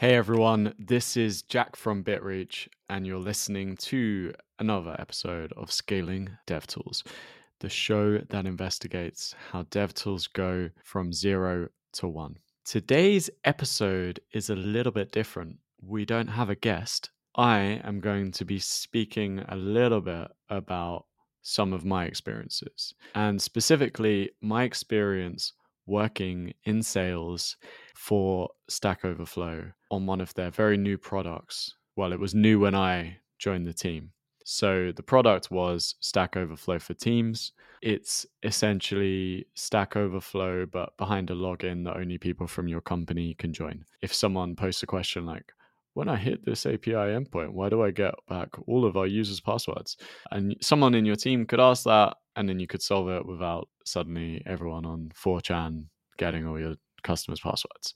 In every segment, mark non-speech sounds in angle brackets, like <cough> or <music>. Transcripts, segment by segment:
Hey everyone, this is Jack from BitReach, and you're listening to another episode of Scaling DevTools, the show that investigates how DevTools go from zero to one. Today's episode is a little bit different. We don't have a guest. I am going to be speaking a little bit about some of my experiences, and specifically my experience working in sales for Stack Overflow on one of their very new products. Well, it was new when I joined the team. So the product was Stack Overflow for Teams. It's essentially Stack Overflow, but behind a login that only people from your company can join. If someone posts a question like, when I hit this API endpoint, why do I get back all of our users' passwords? And someone in your team could ask that, and then you could solve it without suddenly everyone on 4chan getting all your customers' passwords.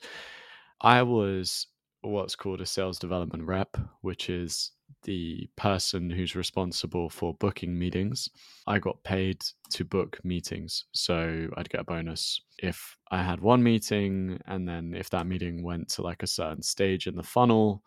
I was what's called a sales development rep, which is the person who's responsible for booking meetings. I got paid to book meetings. So I'd get a bonus if I had one meeting, and then if that meeting went to like a certain stage in the funnel,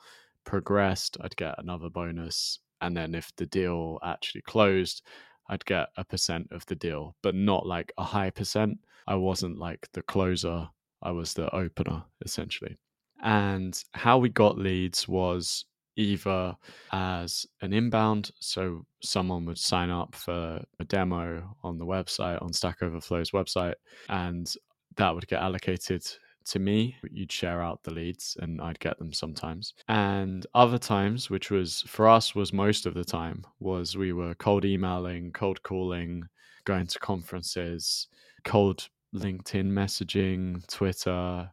progressed, I'd get another bonus. And then if the deal actually closed, I'd get a percent of the deal, but not like a high percent. I wasn't like the closer, I was the opener essentially. And how we got leads was either as an inbound, so someone would sign up for a demo on the website, on Stack Overflow's website, and that would get allocated to me. You'd share out the leads and I'd get them sometimes. And other times, which was for us was most of the time, was we were cold emailing, cold calling, going to conferences, cold LinkedIn messaging, Twitter.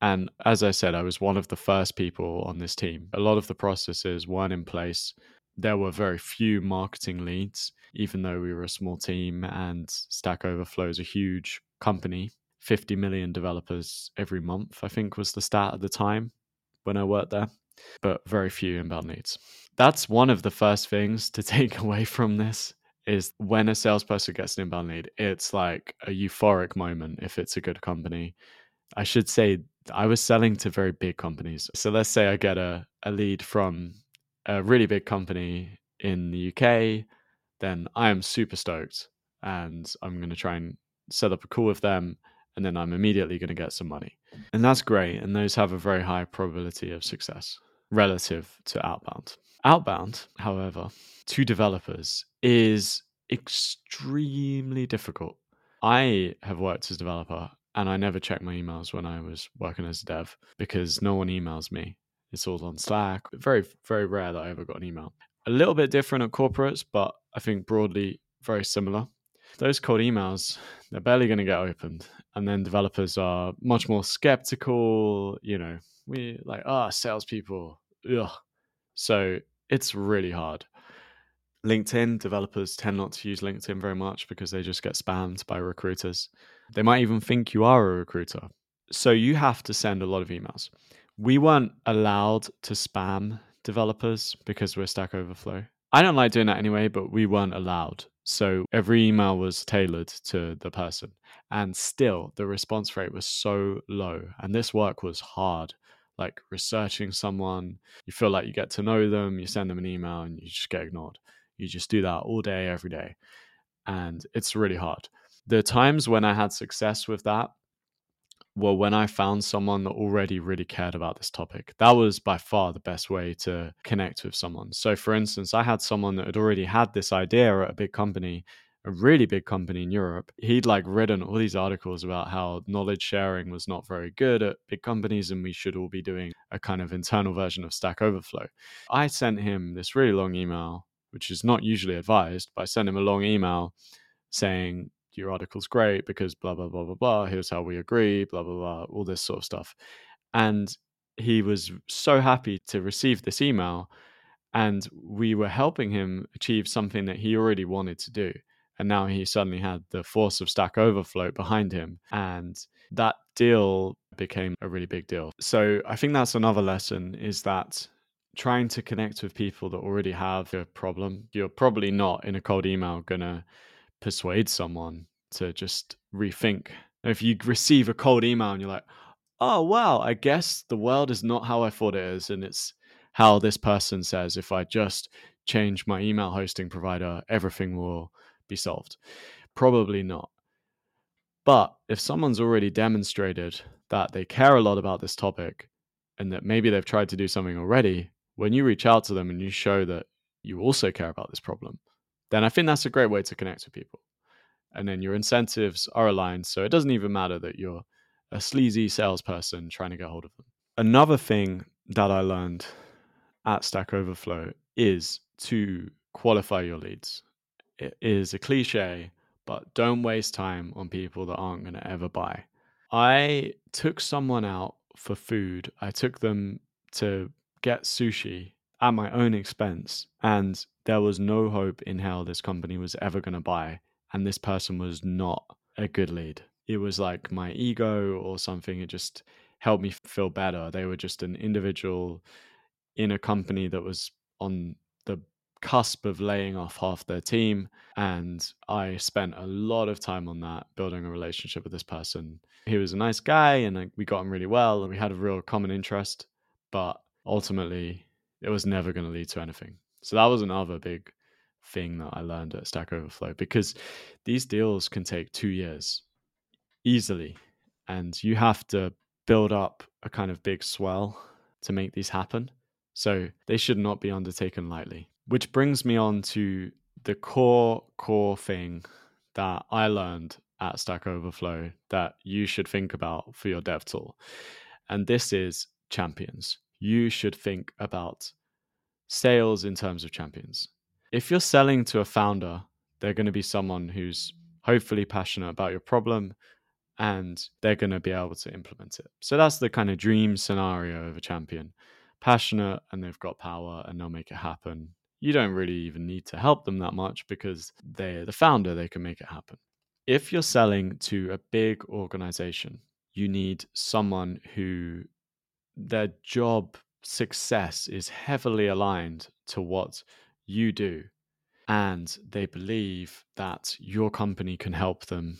And as I said, I was one of the first people on this team. A lot of the processes weren't in place. There were very few marketing leads, even though we were a small team and Stack Overflow is a huge company 50 million developers every month, I think was the stat at the time when I worked there, but very few inbound leads. That's one of the first things to <laughs> take away from this is when a salesperson gets an inbound lead, it's like a euphoric moment if it's a good company. I should say I was selling to very big companies. So let's say I get a, a lead from a really big company in the UK, then I am super stoked and I'm going to try and set up a call with them and then I'm immediately going to get some money. And that's great. And those have a very high probability of success relative to outbound. Outbound, however, to developers is extremely difficult. I have worked as a developer and I never checked my emails when I was working as a dev because no one emails me. It's all on Slack. Very, very rare that I ever got an email. A little bit different at corporates, but I think broadly very similar those cold emails they're barely going to get opened and then developers are much more skeptical you know we like ah oh, salespeople ugh. so it's really hard linkedin developers tend not to use linkedin very much because they just get spammed by recruiters they might even think you are a recruiter so you have to send a lot of emails we weren't allowed to spam developers because we're stack overflow i don't like doing that anyway but we weren't allowed so every email was tailored to the person. And still, the response rate was so low. And this work was hard. Like researching someone, you feel like you get to know them, you send them an email, and you just get ignored. You just do that all day, every day. And it's really hard. The times when I had success with that were when I found someone that already really cared about this topic, that was by far the best way to connect with someone. So, for instance, I had someone that had already had this idea at a big company, a really big company in Europe. He'd like written all these articles about how knowledge sharing was not very good at big companies and we should all be doing a kind of internal version of Stack Overflow. I sent him this really long email, which is not usually advised, but I sent him a long email saying, your article's great because blah blah blah blah blah. Here's how we agree blah blah blah all this sort of stuff. And he was so happy to receive this email and we were helping him achieve something that he already wanted to do. And now he suddenly had the force of stack overflow behind him and that deal became a really big deal. So i think that's another lesson is that trying to connect with people that already have a problem you're probably not in a cold email gonna persuade someone to just rethink. If you receive a cold email and you're like, oh, wow, I guess the world is not how I thought it is. And it's how this person says if I just change my email hosting provider, everything will be solved. Probably not. But if someone's already demonstrated that they care a lot about this topic and that maybe they've tried to do something already, when you reach out to them and you show that you also care about this problem, then I think that's a great way to connect with people. And then your incentives are aligned. So it doesn't even matter that you're a sleazy salesperson trying to get hold of them. Another thing that I learned at Stack Overflow is to qualify your leads. It is a cliche, but don't waste time on people that aren't going to ever buy. I took someone out for food. I took them to get sushi at my own expense, and there was no hope in hell this company was ever going to buy. And this person was not a good lead. It was like my ego or something. It just helped me feel better. They were just an individual in a company that was on the cusp of laying off half their team. And I spent a lot of time on that, building a relationship with this person. He was a nice guy and we got on really well and we had a real common interest. But ultimately, it was never going to lead to anything. So that was another big thing that I learned at Stack Overflow because these deals can take two years easily. And you have to build up a kind of big swell to make these happen. So they should not be undertaken lightly. Which brings me on to the core, core thing that I learned at Stack Overflow that you should think about for your dev tool. And this is champions. You should think about sales in terms of champions. If you're selling to a founder, they're going to be someone who's hopefully passionate about your problem and they're going to be able to implement it. So that's the kind of dream scenario of a champion passionate and they've got power and they'll make it happen. You don't really even need to help them that much because they're the founder, they can make it happen. If you're selling to a big organization, you need someone who their job success is heavily aligned to what you do. And they believe that your company can help them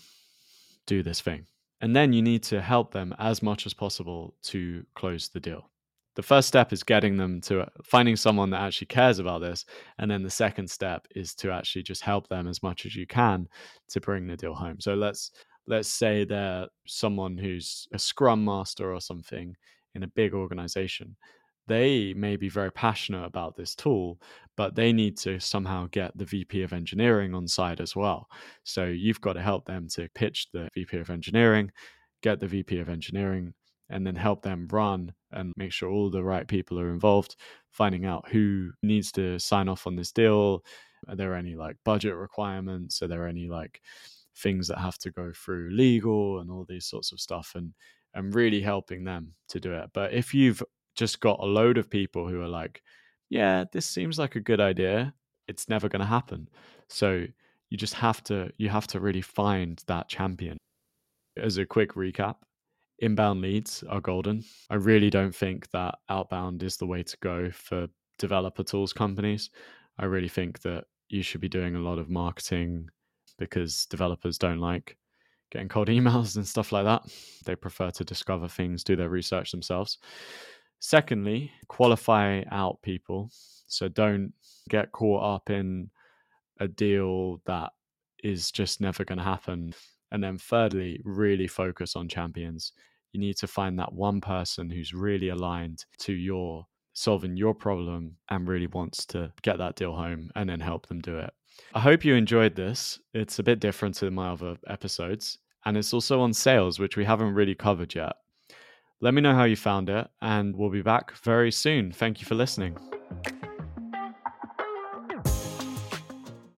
do this thing. And then you need to help them as much as possible to close the deal the first step is getting them to uh, finding someone that actually cares about this and then the second step is to actually just help them as much as you can to bring the deal home so let's let's say they're someone who's a scrum master or something in a big organization they may be very passionate about this tool but they need to somehow get the vp of engineering on side as well so you've got to help them to pitch the vp of engineering get the vp of engineering and then help them run and make sure all the right people are involved, finding out who needs to sign off on this deal. Are there any like budget requirements? Are there any like things that have to go through legal and all these sorts of stuff and and really helping them to do it. But if you've just got a load of people who are like, yeah, this seems like a good idea, it's never going to happen. So you just have to you have to really find that champion. As a quick recap, inbound leads are golden. I really don't think that outbound is the way to go for developer tools companies. I really think that you should be doing a lot of marketing because developers don't like getting cold <laughs> emails and stuff like that. They prefer to discover things, do their research themselves. Secondly, qualify out people. So don't get caught up in a deal that is just never going to happen. And then thirdly, really focus on champions. You need to find that one person who's really aligned to your solving your problem and really wants to get that deal home and then help them do it. I hope you enjoyed this. It's a bit different to my other episodes, and it's also on sales, which we haven't really covered yet. Let me know how you found it, and we'll be back very soon. Thank you for listening.